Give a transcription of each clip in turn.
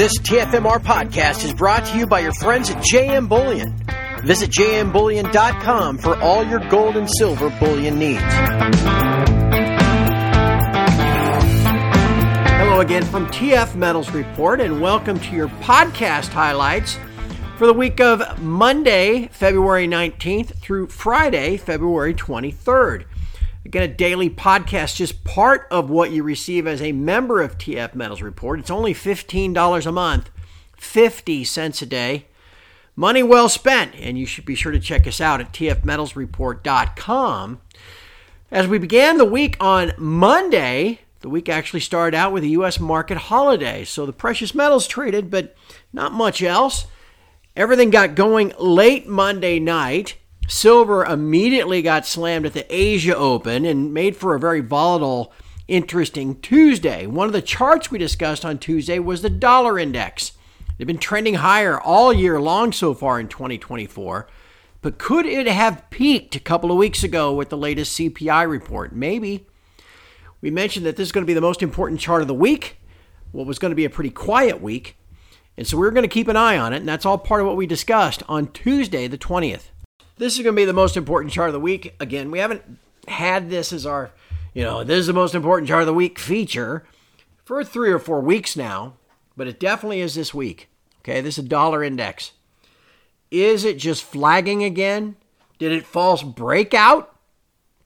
This TFMR podcast is brought to you by your friends at JM Bullion. Visit jmbullion.com for all your gold and silver bullion needs. Hello again from TF Metals Report, and welcome to your podcast highlights for the week of Monday, February 19th through Friday, February 23rd. Again, a daily podcast, just part of what you receive as a member of TF Metals Report. It's only $15 a month, 50 cents a day. Money well spent, and you should be sure to check us out at tfmetalsreport.com. As we began the week on Monday, the week actually started out with a U.S. market holiday, so the precious metals traded, but not much else. Everything got going late Monday night. Silver immediately got slammed at the Asia Open and made for a very volatile, interesting Tuesday. One of the charts we discussed on Tuesday was the dollar index. They've been trending higher all year long so far in 2024. But could it have peaked a couple of weeks ago with the latest CPI report? Maybe. We mentioned that this is going to be the most important chart of the week, what was going to be a pretty quiet week. And so we're going to keep an eye on it, and that's all part of what we discussed on Tuesday, the 20th. This is going to be the most important chart of the week. Again, we haven't had this as our, you know, this is the most important chart of the week feature for three or four weeks now, but it definitely is this week. Okay, this is a dollar index. Is it just flagging again? Did it false break out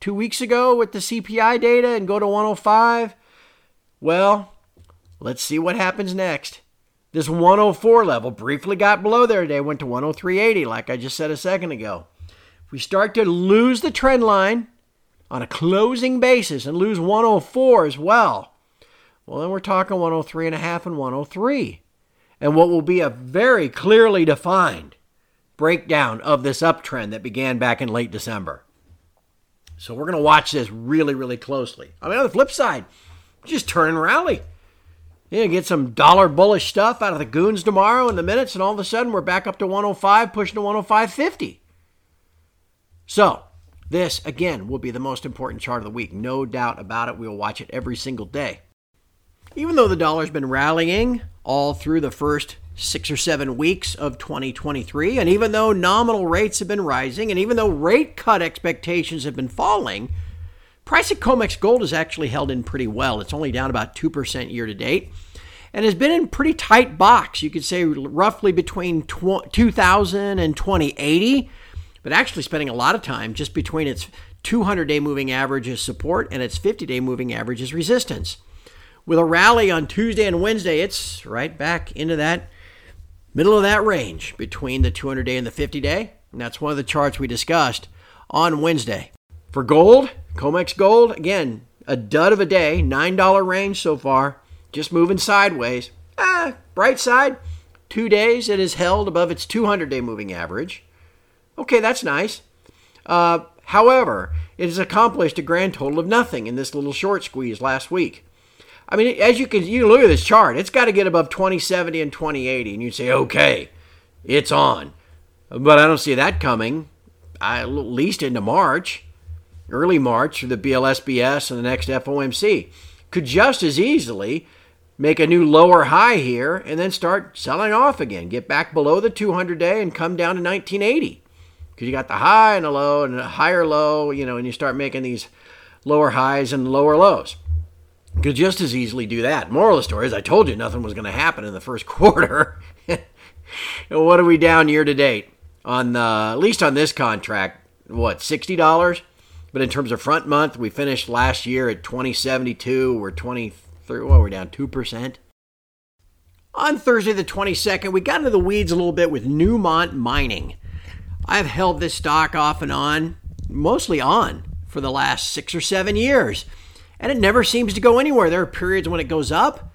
two weeks ago with the CPI data and go to 105? Well, let's see what happens next. This 104 level briefly got below there today, went to 103.80, like I just said a second ago. If we start to lose the trend line on a closing basis and lose 104 as well, well, then we're talking 103 and a half and 103. And what will be a very clearly defined breakdown of this uptrend that began back in late December. So we're going to watch this really, really closely. I mean, on the flip side, just turn and rally. Yeah, get some dollar bullish stuff out of the goons tomorrow in the minutes, and all of a sudden we're back up to 105, pushing to 105.50. So, this again will be the most important chart of the week. No doubt about it. We'll watch it every single day. Even though the dollar's been rallying all through the first six or seven weeks of 2023, and even though nominal rates have been rising, and even though rate cut expectations have been falling, price of COMEX gold has actually held in pretty well. It's only down about 2% year to date and has been in pretty tight box. You could say roughly between 2000 and 2080 but actually spending a lot of time just between its 200 day moving average as support and its 50 day moving average as resistance. With a rally on Tuesday and Wednesday, it's right back into that middle of that range between the 200 day and the 50 day. And that's one of the charts we discussed on Wednesday. For gold, COMEX gold, again, a dud of a day, $9 range so far, just moving sideways. Ah, bright side, two days it has held above its 200 day moving average. Okay, that's nice. Uh, however, it has accomplished a grand total of nothing in this little short squeeze last week. I mean, as you can you look at this chart, it's got to get above 2070 and 2080, and you'd say, okay, it's on. But I don't see that coming, at least into March, early March, the BLSBS and the next FOMC. Could just as easily make a new lower high here and then start selling off again, get back below the 200 day and come down to 1980 because you got the high and the low and a higher low, you know, and you start making these lower highs and lower lows. Could just as easily do that. Moral of the story is I told you nothing was going to happen in the first quarter. what are we down year to date on the, at least on this contract? What sixty dollars? But in terms of front month, we finished last year at twenty seventy two. We're twenty three. Well, we're down two percent. On Thursday the 22nd, we got into the weeds a little bit with Newmont Mining. I've held this stock off and on, mostly on, for the last six or seven years. And it never seems to go anywhere. There are periods when it goes up,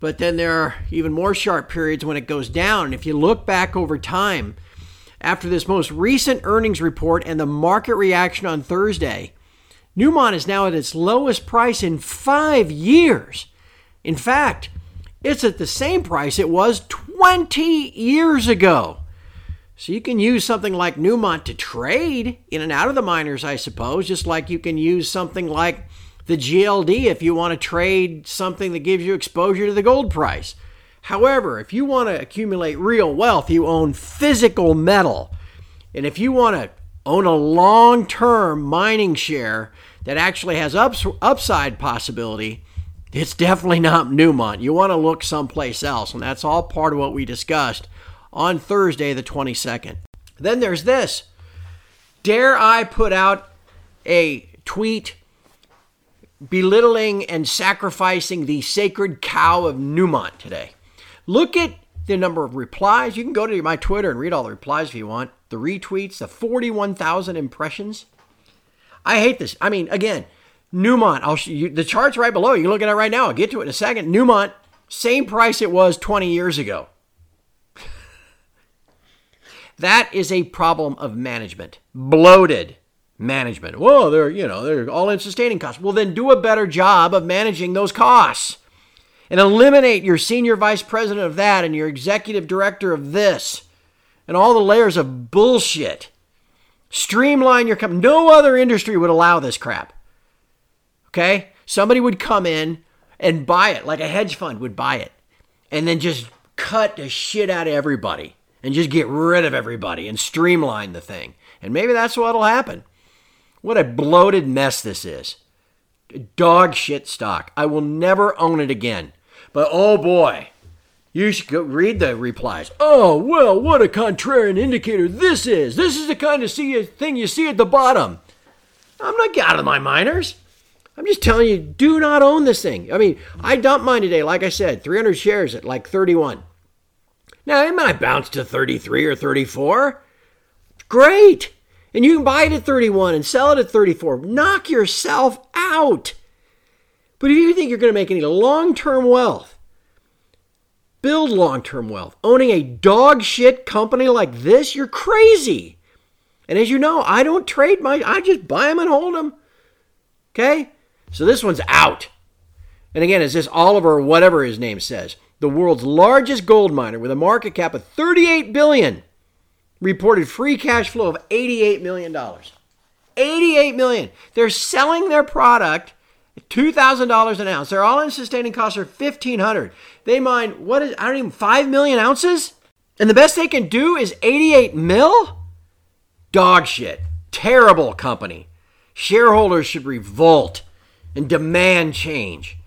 but then there are even more sharp periods when it goes down. And if you look back over time, after this most recent earnings report and the market reaction on Thursday, Newmont is now at its lowest price in five years. In fact, it's at the same price it was 20 years ago. So you can use something like Newmont to trade in and out of the miners, I suppose, just like you can use something like the GLD if you want to trade something that gives you exposure to the gold price. However, if you want to accumulate real wealth, you own physical metal. And if you want to own a long term mining share that actually has ups- upside possibility, it's definitely not Newmont. You want to look someplace else. And that's all part of what we discussed on Thursday, the 22nd. Then there's this Dare I put out a tweet belittling and sacrificing the sacred cow of Newmont today? Look at the number of replies. You can go to my Twitter and read all the replies if you want. The retweets, the 41,000 impressions. I hate this. I mean, again, Newmont, I'll show you the chart's right below. You can look at it right now. I'll get to it in a second. Newmont, same price it was 20 years ago. That is a problem of management. Bloated management. Well, they're, you know, they're all in sustaining costs. Well, then do a better job of managing those costs and eliminate your senior vice president of that and your executive director of this and all the layers of bullshit. Streamline your company. No other industry would allow this crap. Okay? Somebody would come in and buy it, like a hedge fund would buy it, and then just cut the shit out of everybody and just get rid of everybody and streamline the thing. And maybe that's what'll happen. What a bloated mess this is. Dog shit stock. I will never own it again. But oh boy, you should go read the replies. Oh, well, what a contrarian indicator this is. This is the kind of see thing you see at the bottom. I'm not out of my miners. I'm just telling you, do not own this thing. I mean, I dumped mine today, like I said, 300 shares at like 31. Now, it might bounce to 33 or 34. Great. And you can buy it at 31 and sell it at 34. Knock yourself out. But if you think you're going to make any long term wealth, build long term wealth, owning a dog shit company like this, you're crazy. And as you know, I don't trade my, I just buy them and hold them. Okay? So this one's out. And again, is this Oliver, whatever his name says, the world's largest gold miner with a market cap of 38 billion, reported free cash flow of 88 million dollars. 88 million. They're selling their product $2,000 an ounce. Their all-in sustaining costs are 1500 They mine, what is, I don't even, 5 million ounces? And the best they can do is 88 mil? Dog shit. Terrible company. Shareholders should revolt and demand change.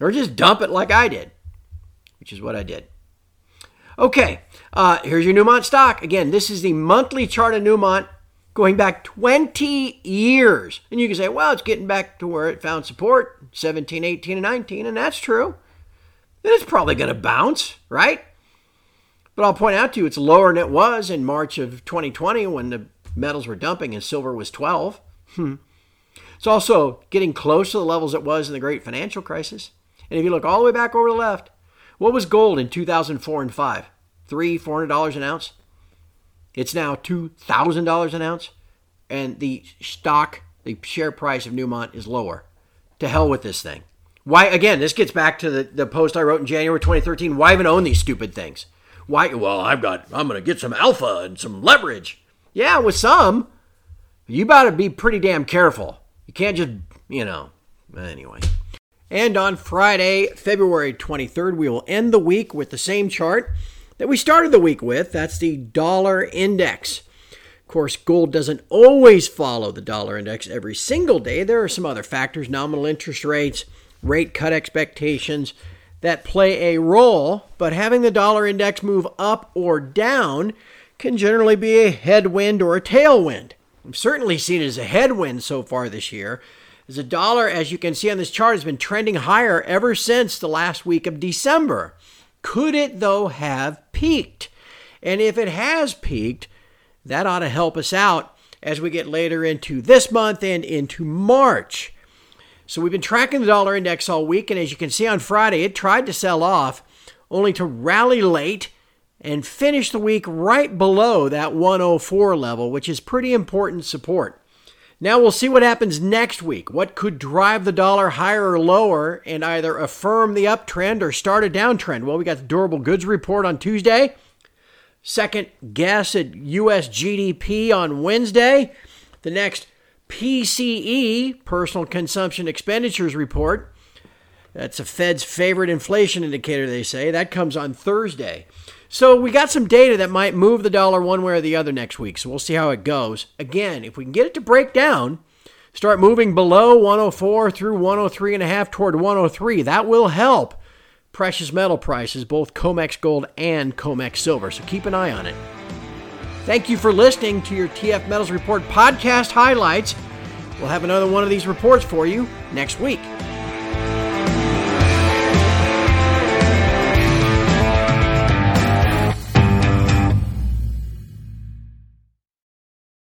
Or just dump it like I did, which is what I did. Okay, uh, here's your Newmont stock. Again, this is the monthly chart of Newmont going back 20 years. And you can say, well, it's getting back to where it found support 17, 18, and 19, and that's true. Then it's probably going to bounce, right? But I'll point out to you it's lower than it was in March of 2020 when the metals were dumping and silver was 12. Hmm. It's also getting close to the levels it was in the great financial crisis. And if you look all the way back over the left, what was gold in 2004 and 5? Three, four hundred dollars an ounce. It's now $2,000 an ounce, and the stock, the share price of Newmont is lower. To hell with this thing. Why, again, this gets back to the, the post I wrote in January 2013. Why even own these stupid things? Why? Well, I've got, I'm going to get some alpha and some leverage. Yeah, with some. You got to be pretty damn careful. You can't just, you know, anyway. And on Friday, February 23rd, we will end the week with the same chart that we started the week with. That's the dollar index. Of course, gold doesn't always follow the dollar index every single day. There are some other factors, nominal interest rates, rate cut expectations, that play a role, but having the dollar index move up or down can generally be a headwind or a tailwind. I've certainly seen it as a headwind so far this year, as the dollar, as you can see on this chart, has been trending higher ever since the last week of December. Could it, though, have peaked? And if it has peaked, that ought to help us out as we get later into this month and into March. So we've been tracking the dollar index all week, and as you can see on Friday, it tried to sell off, only to rally late and finish the week right below that 104 level, which is pretty important support. Now we'll see what happens next week. What could drive the dollar higher or lower and either affirm the uptrend or start a downtrend? Well, we got the durable goods report on Tuesday. Second guess at US GDP on Wednesday. The next PCE, personal consumption expenditures report. That's a Fed's favorite inflation indicator, they say. That comes on Thursday. So we got some data that might move the dollar one way or the other next week. So we'll see how it goes. Again, if we can get it to break down, start moving below 104 through 103 and a half toward 103, that will help precious metal prices, both COMEX gold and COMEX silver. So keep an eye on it. Thank you for listening to your TF Metals Report podcast highlights. We'll have another one of these reports for you next week.